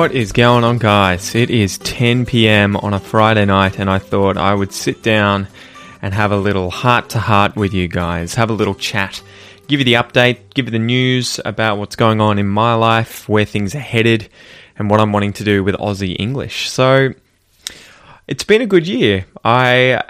What is going on, guys? It is 10 pm on a Friday night, and I thought I would sit down and have a little heart to heart with you guys, have a little chat, give you the update, give you the news about what's going on in my life, where things are headed, and what I'm wanting to do with Aussie English. So, it's been a good year. I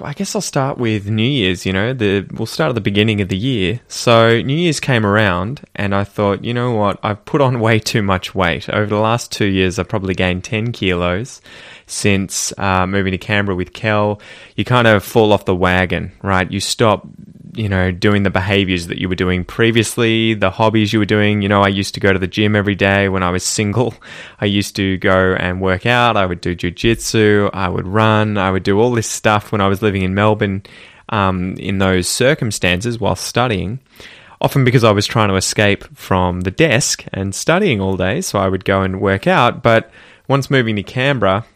I guess I'll start with New Year's. You know, the we'll start at the beginning of the year. So New Year's came around, and I thought, you know what? I've put on way too much weight over the last two years. I've probably gained ten kilos since uh, moving to Canberra with Kel. You kind of fall off the wagon, right? You stop you know, doing the behaviors that you were doing previously, the hobbies you were doing. You know, I used to go to the gym every day when I was single. I used to go and work out. I would do jujitsu. I would run. I would do all this stuff when I was living in Melbourne um, in those circumstances while studying. Often because I was trying to escape from the desk and studying all day. So I would go and work out. But once moving to Canberra,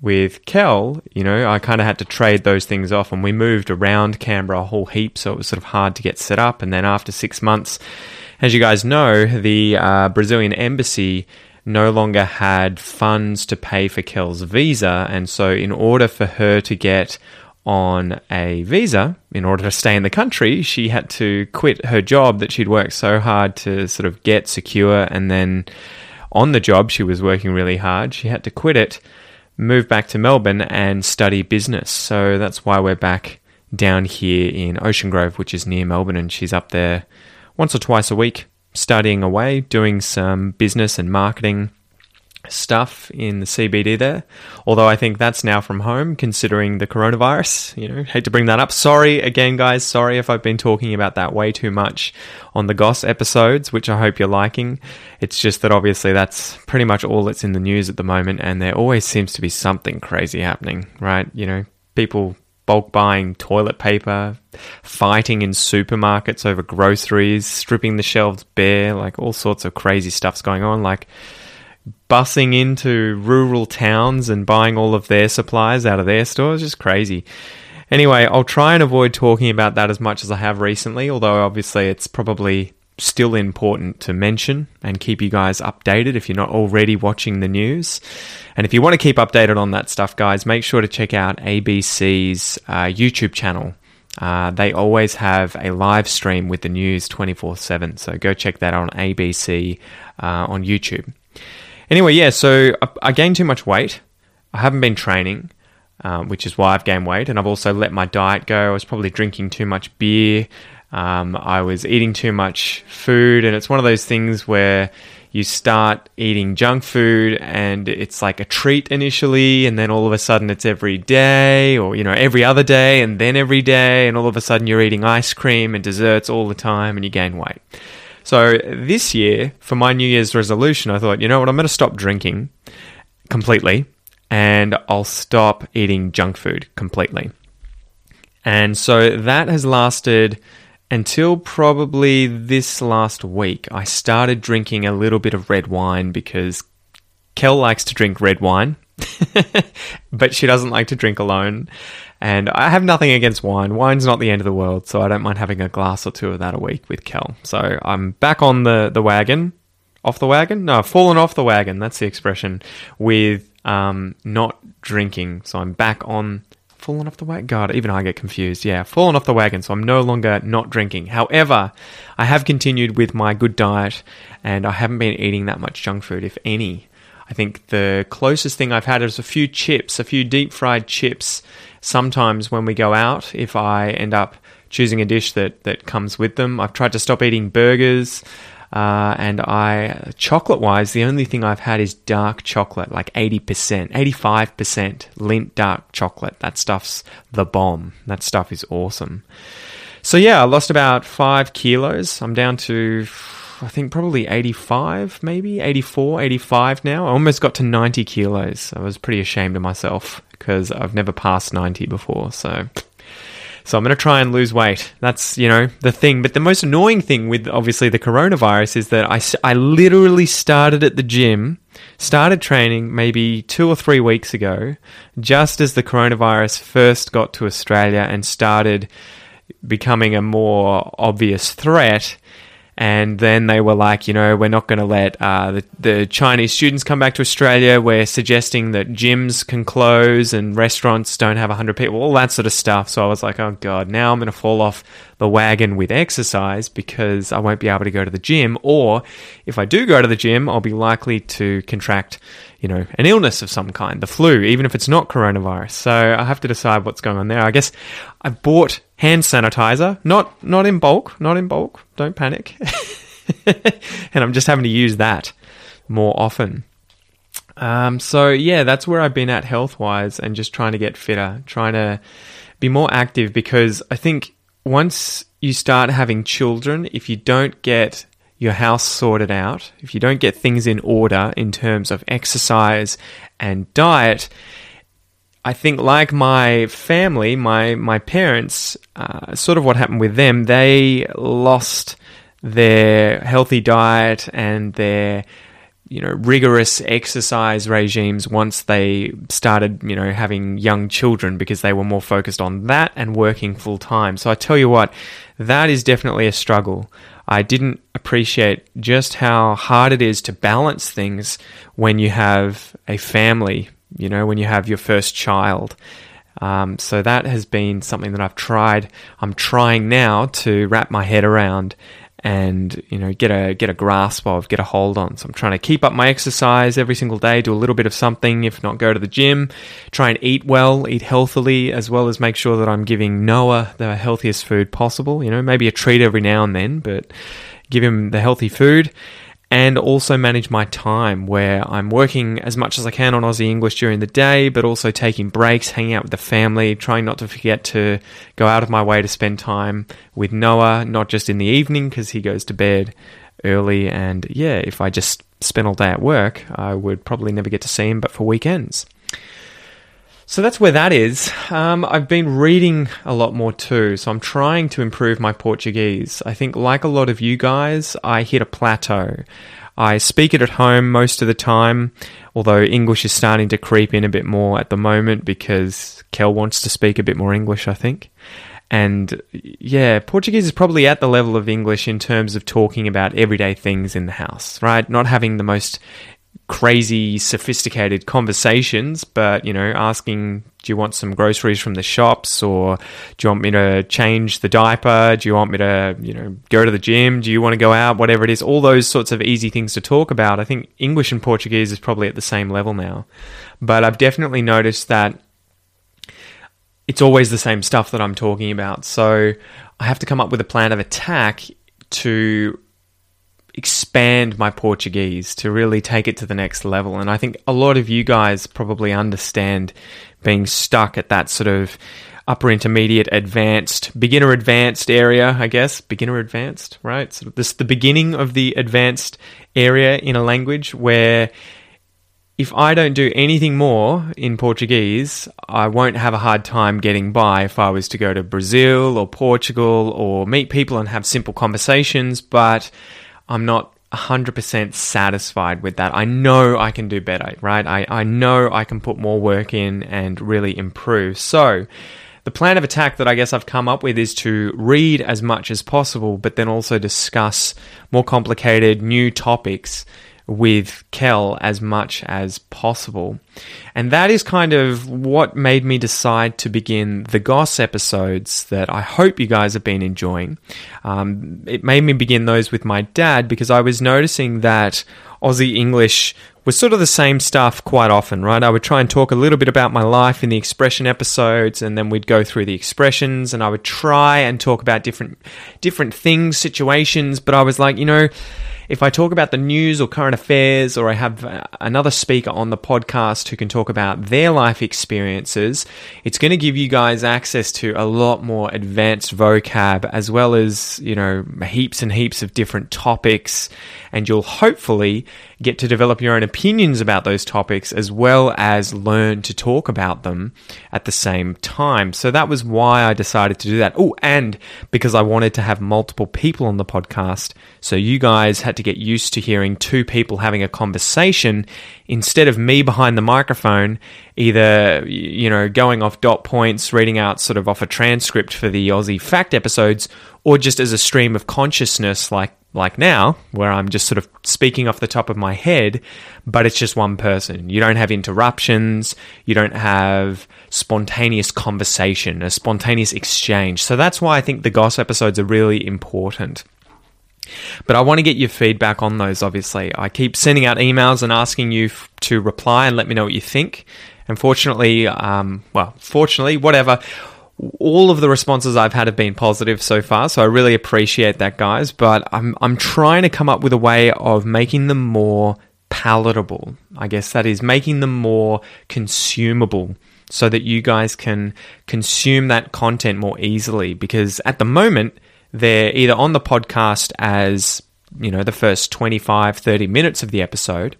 with Kel, you know, I kind of had to trade those things off, and we moved around Canberra a whole heap, so it was sort of hard to get set up. And then after six months, as you guys know, the uh, Brazilian embassy no longer had funds to pay for Kel's visa, and so in order for her to get on a visa, in order to stay in the country, she had to quit her job that she'd worked so hard to sort of get secure, and then on the job she was working really hard. She had to quit it move back to Melbourne and study business. So that's why we're back down here in Ocean Grove, which is near Melbourne, and she's up there once or twice a week studying away, doing some business and marketing stuff in the CBD there. Although I think that's now from home, considering the coronavirus. You know, hate to bring that up. Sorry again, guys. Sorry if I've been talking about that way too much on the Goss episodes, which I hope you're liking. It's just that obviously that's pretty much all that's in the news at the moment, and there always seems to be something crazy happening, right? You know, people bulk buying toilet paper, fighting in supermarkets over groceries, stripping the shelves bare, like all sorts of crazy stuff's going on. Like, bussing into rural towns and buying all of their supplies out of their stores. Just crazy. Anyway, I'll try and avoid talking about that as much as I have recently, although obviously it's probably still important to mention and keep you guys updated if you're not already watching the news. And if you want to keep updated on that stuff, guys, make sure to check out ABC's uh, YouTube channel. Uh, they always have a live stream with the news 24 7. So go check that on ABC uh, on YouTube. Anyway, yeah, so I, I gained too much weight. I haven't been training, um, which is why I've gained weight. And I've also let my diet go. I was probably drinking too much beer. Um, I was eating too much food. And it's one of those things where you start eating junk food and it's like a treat initially and then all of a sudden it's every day or you know every other day and then every day and all of a sudden you're eating ice cream and desserts all the time and you gain weight so this year, for my New Year's resolution, I thought, you know what, I'm going to stop drinking completely and I'll stop eating junk food completely. And so that has lasted until probably this last week. I started drinking a little bit of red wine because Kel likes to drink red wine, but she doesn't like to drink alone. And I have nothing against wine. Wine's not the end of the world, so I don't mind having a glass or two of that a week with Kel. So I'm back on the, the wagon. Off the wagon? No, I've fallen off the wagon. That's the expression. With um, not drinking. So I'm back on fallen off the wagon. God, even I get confused. Yeah, fallen off the wagon. So I'm no longer not drinking. However, I have continued with my good diet and I haven't been eating that much junk food, if any. I think the closest thing I've had is a few chips, a few deep fried chips sometimes when we go out, if I end up choosing a dish that, that comes with them, I've tried to stop eating burgers. Uh, and I, chocolate wise, the only thing I've had is dark chocolate, like 80%, 85% Lindt dark chocolate. That stuff's the bomb. That stuff is awesome. So, yeah, I lost about five kilos. I'm down to, I think, probably 85, maybe 84, 85 now. I almost got to 90 kilos. I was pretty ashamed of myself because I've never passed 90 before. So, so I'm going to try and lose weight. That's, you know, the thing. But the most annoying thing with obviously the coronavirus is that I, I literally started at the gym, started training maybe two or three weeks ago, just as the coronavirus first got to Australia and started becoming a more obvious threat. And then they were like, you know, we're not going to let uh, the, the Chinese students come back to Australia. We're suggesting that gyms can close and restaurants don't have 100 people, all that sort of stuff. So I was like, oh God, now I'm going to fall off the wagon with exercise because I won't be able to go to the gym. Or if I do go to the gym, I'll be likely to contract, you know, an illness of some kind, the flu, even if it's not coronavirus. So I have to decide what's going on there. I guess I've bought hand sanitizer, not not in bulk, not in bulk. Don't panic. and I'm just having to use that more often. Um, so yeah, that's where I've been at health wise, and just trying to get fitter, trying to be more active because I think once you start having children, if you don't get your house sorted out, if you don't get things in order in terms of exercise and diet, I think like my family, my my parents, uh, sort of what happened with them, they lost their healthy diet and their you know rigorous exercise regimes once they started you know having young children because they were more focused on that and working full time so i tell you what that is definitely a struggle. I didn't appreciate just how hard it is to balance things when you have a family you know when you have your first child um, so that has been something that I've tried. I'm trying now to wrap my head around and you know get a get a grasp of, get a hold on. So I'm trying to keep up my exercise every single day, do a little bit of something, if not go to the gym, try and eat well, eat healthily, as well as make sure that I'm giving Noah the healthiest food possible. You know, maybe a treat every now and then, but give him the healthy food and also manage my time where I'm working as much as I can on Aussie English during the day, but also taking breaks, hanging out with the family, trying not to forget to go out of my way to spend time with Noah, not just in the evening because he goes to bed early. And yeah, if I just spent all day at work, I would probably never get to see him, but for weekends. So that's where that is. Um, I've been reading a lot more too, so I'm trying to improve my Portuguese. I think, like a lot of you guys, I hit a plateau. I speak it at home most of the time, although English is starting to creep in a bit more at the moment because Kel wants to speak a bit more English, I think. And yeah, Portuguese is probably at the level of English in terms of talking about everyday things in the house, right? Not having the most crazy sophisticated conversations but you know asking do you want some groceries from the shops or do you want me to change the diaper? Do you want me to you know go to the gym? Do you want to go out? Whatever it is all those sorts of easy things to talk about. I think english and portuguese is probably at the same level now. But i've definitely noticed that it's always the same stuff that i'm talking about. So i have to come up with a plan of attack to expand my Portuguese to really take it to the next level. And I think a lot of you guys probably understand being stuck at that sort of upper intermediate advanced beginner advanced area i guess. Beginner advanced right? So this the beginning of the advanced area in a language where if i don't do anything more in portuguese i won't have a hard time getting by if i was to go to brazil or portugal or meet people and have simple conversations. But I'm not 100% satisfied with that. I know I can do better, right? I, I know I can put more work in and really improve. So, the plan of attack that I guess I've come up with is to read as much as possible, but then also discuss more complicated new topics with Kel as much as possible. And that is kind of what made me decide to begin the Goss episodes that I hope you guys have been enjoying. Um, it made me begin those with my dad because I was noticing that Aussie English was sort of the same stuff quite often, right? I would try and talk a little bit about my life in the expression episodes, and then we'd go through the expressions, and I would try and talk about different different things, situations. But I was like, you know, if I talk about the news or current affairs, or I have uh, another speaker on the podcast who can talk about their life experiences, it's going to give you guys access to a lot more advanced vocab as well as, you know, heaps and heaps of different topics. And you'll hopefully get to develop your own opinions about those topics as well as learn to talk about them at the same time. So that was why I decided to do that. Oh, and because I wanted to have multiple people on the podcast. So you guys had to get used to hearing two people having a conversation instead of me behind the microphone, either, you know, going off dot points, reading out sort of off a transcript for the Aussie fact episodes, or just as a stream of consciousness like like now, where I'm just sort of speaking off the top of my head, but it's just one person. You don't have interruptions, you don't have spontaneous conversation, a spontaneous exchange. So that's why I think the Goss episodes are really important. But I want to get your feedback on those, obviously. I keep sending out emails and asking you f- to reply and let me know what you think. Unfortunately, um, well, fortunately, whatever all of the responses I've had have been positive so far, so I really appreciate that, guys. But I'm I'm trying to come up with a way of making them more palatable. I guess that is making them more consumable so that you guys can consume that content more easily because at the moment they're either on the podcast as you know the first 25 30 minutes of the episode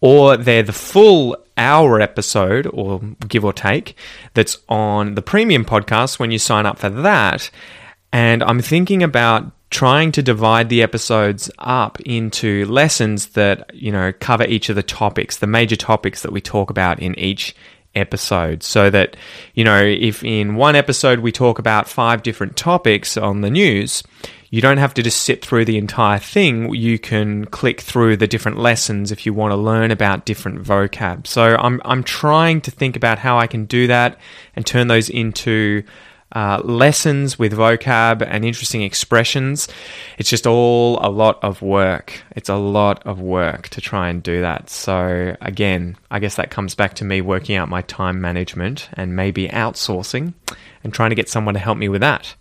or they're the full hour episode, or give or take, that's on the premium podcast when you sign up for that. And I'm thinking about trying to divide the episodes up into lessons that, you know, cover each of the topics, the major topics that we talk about in each episode. So that, you know, if in one episode we talk about five different topics on the news, you don't have to just sit through the entire thing. You can click through the different lessons if you want to learn about different vocab. So I'm I'm trying to think about how I can do that and turn those into uh, lessons with vocab and interesting expressions. It's just all a lot of work. It's a lot of work to try and do that. So, again, I guess that comes back to me working out my time management and maybe outsourcing and trying to get someone to help me with that.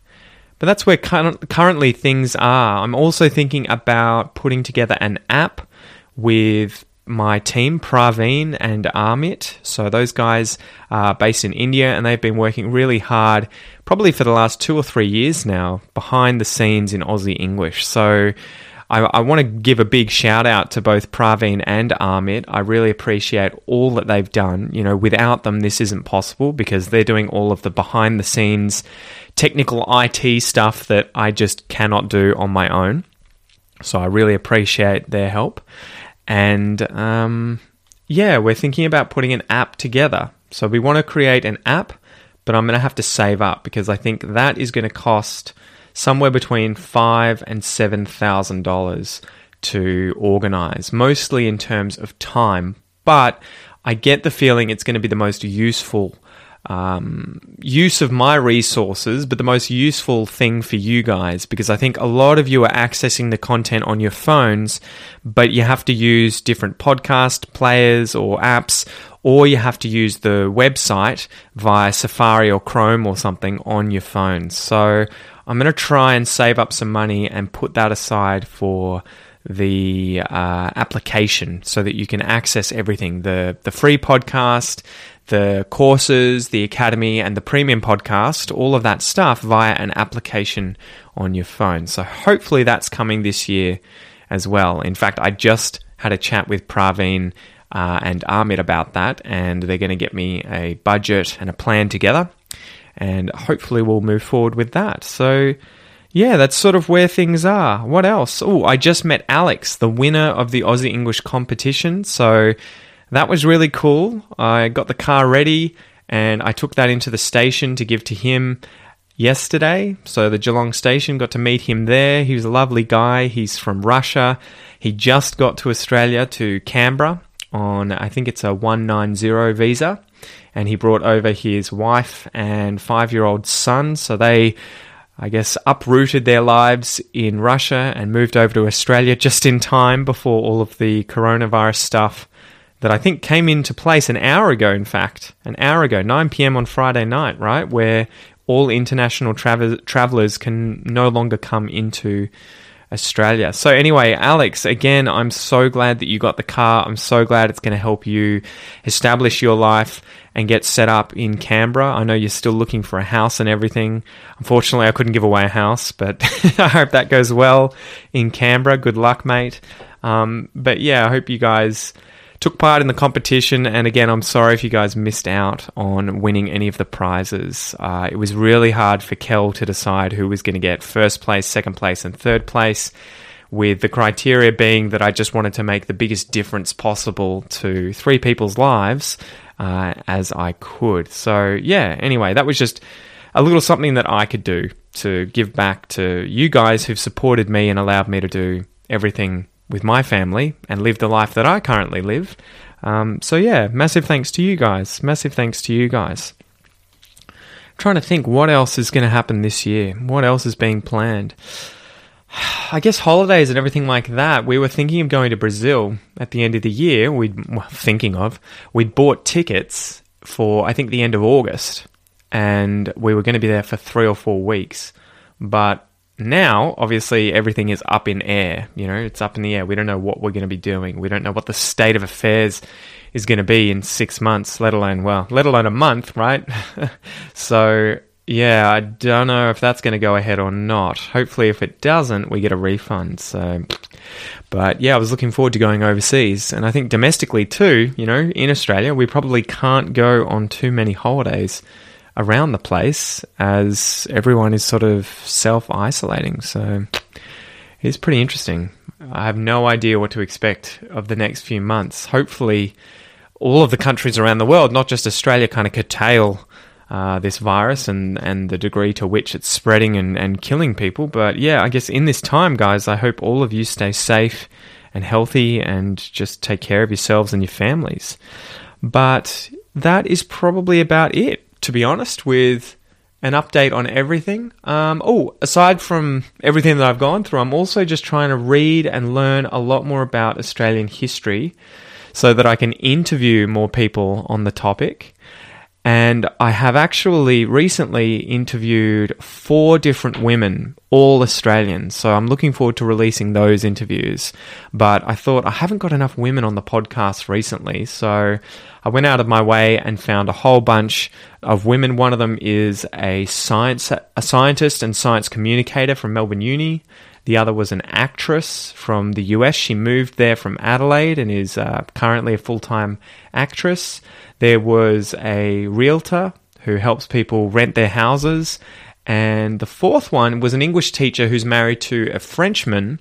But that's where currently things are. I'm also thinking about putting together an app with my team, Praveen and Amit. So those guys are based in India and they've been working really hard, probably for the last two or three years now, behind the scenes in Aussie English. So I, I want to give a big shout out to both Praveen and Amit. I really appreciate all that they've done. You know, without them, this isn't possible because they're doing all of the behind the scenes technical IT stuff that I just cannot do on my own. So I really appreciate their help. And um, yeah, we're thinking about putting an app together. So we want to create an app, but I'm going to have to save up because I think that is going to cost somewhere between five and seven thousand dollars to organize, mostly in terms of time. But I get the feeling it's going to be the most useful um, use of my resources, but the most useful thing for you guys because I think a lot of you are accessing the content on your phones, but you have to use different podcast players or apps, or you have to use the website via Safari or Chrome or something on your phone. So I'm going to try and save up some money and put that aside for the uh, application so that you can access everything. The the free podcast the courses the academy and the premium podcast all of that stuff via an application on your phone. So hopefully that's coming this year as well. In fact i just had a chat with praveen uh, and amit about that and they're going to get me a budget and a plan together and hopefully we'll move forward with that. So, yeah, that's sort of where things are. What else? Oh, I just met Alex, the winner of the Aussie English competition. So, that was really cool. I got the car ready and I took that into the station to give to him yesterday. So, the Geelong station got to meet him there. He was a lovely guy. He's from Russia. He just got to Australia to Canberra on, I think it's a 190 visa and he brought over his wife and five year old son. So they, I guess, uprooted their lives in Russia and moved over to Australia just in time before all of the coronavirus stuff that I think came into place an hour ago, in fact, an hour ago, 9 p.m. on Friday night, right? Where all international tra- travelers can no longer come into Australia. So, anyway, Alex, again, I'm so glad that you got the car. I'm so glad it's going to help you establish your life and get set up in Canberra. I know you're still looking for a house and everything. Unfortunately, I couldn't give away a house, but I hope that goes well in Canberra. Good luck, mate. Um, but yeah, I hope you guys took part in the competition. And again, I'm sorry if you guys missed out on winning any of the prizes. Uh, it was really hard for Kel to decide who was going to get first place, second place, and third place. With the criteria being that I just wanted to make the biggest difference possible to three people's lives uh, as I could. So, yeah, anyway, that was just a little something that I could do to give back to you guys who've supported me and allowed me to do everything with my family and live the life that I currently live. Um, so, yeah, massive thanks to you guys. Massive thanks to you guys. I'm trying to think what else is going to happen this year. What else is being planned? I guess holidays and everything like that. We were thinking of going to Brazil at the end of the year. We'd well, thinking of we'd bought tickets for I think the end of August, and we were going to be there for three or four weeks. But now, obviously, everything is up in air. You know, it's up in the air. We don't know what we're going to be doing. We don't know what the state of affairs is going to be in six months, let alone well, let alone a month, right? so yeah, I don't know if that's going to go ahead or not. Hopefully, if it doesn't, we get a refund. So, but yeah, I was looking forward to going overseas, and I think domestically too. You know, in Australia, we probably can't go on too many holidays around the place as everyone is sort of self isolating. So, it's pretty interesting. I have no idea what to expect of the next few months. Hopefully, all of the countries around the world, not just Australia, kind of curtail uh, this virus and, and the degree to which it's spreading and, and killing people. But yeah, I guess in this time, guys, I hope all of you stay safe and healthy and just take care of yourselves and your families. But that is probably about it, to be honest, with an update on everything. Um, oh, aside from everything that I've gone through, I'm also just trying to read and learn a lot more about Australian history so that I can interview more people on the topic. And I have actually recently interviewed four different women, all Australians. So I'm looking forward to releasing those interviews. But I thought I haven't got enough women on the podcast recently. So I went out of my way and found a whole bunch of women. One of them is a science, a scientist and science communicator from Melbourne Uni. The other was an actress from the US. She moved there from Adelaide and is uh, currently a full time actress. There was a realtor who helps people rent their houses. And the fourth one was an English teacher who's married to a Frenchman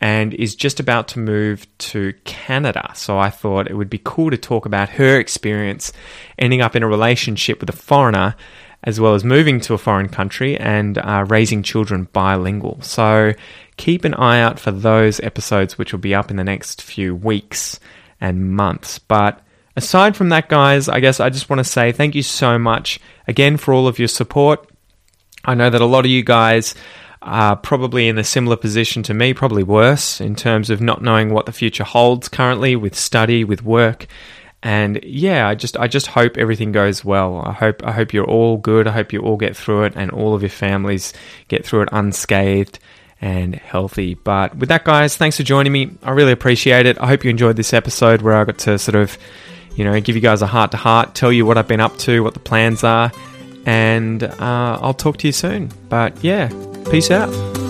and is just about to move to Canada. So I thought it would be cool to talk about her experience ending up in a relationship with a foreigner, as well as moving to a foreign country and uh, raising children bilingual. So keep an eye out for those episodes, which will be up in the next few weeks and months. But aside from that, guys, I guess I just want to say thank you so much again for all of your support. I know that a lot of you guys are probably in a similar position to me, probably worse, in terms of not knowing what the future holds currently with study, with work. And yeah, I just I just hope everything goes well. I hope I hope you're all good. I hope you all get through it and all of your families get through it unscathed and healthy. But with that guys, thanks for joining me. I really appreciate it. I hope you enjoyed this episode where I got to sort of you know, give you guys a heart to heart, tell you what I've been up to, what the plans are, and uh, I'll talk to you soon. But yeah, peace out.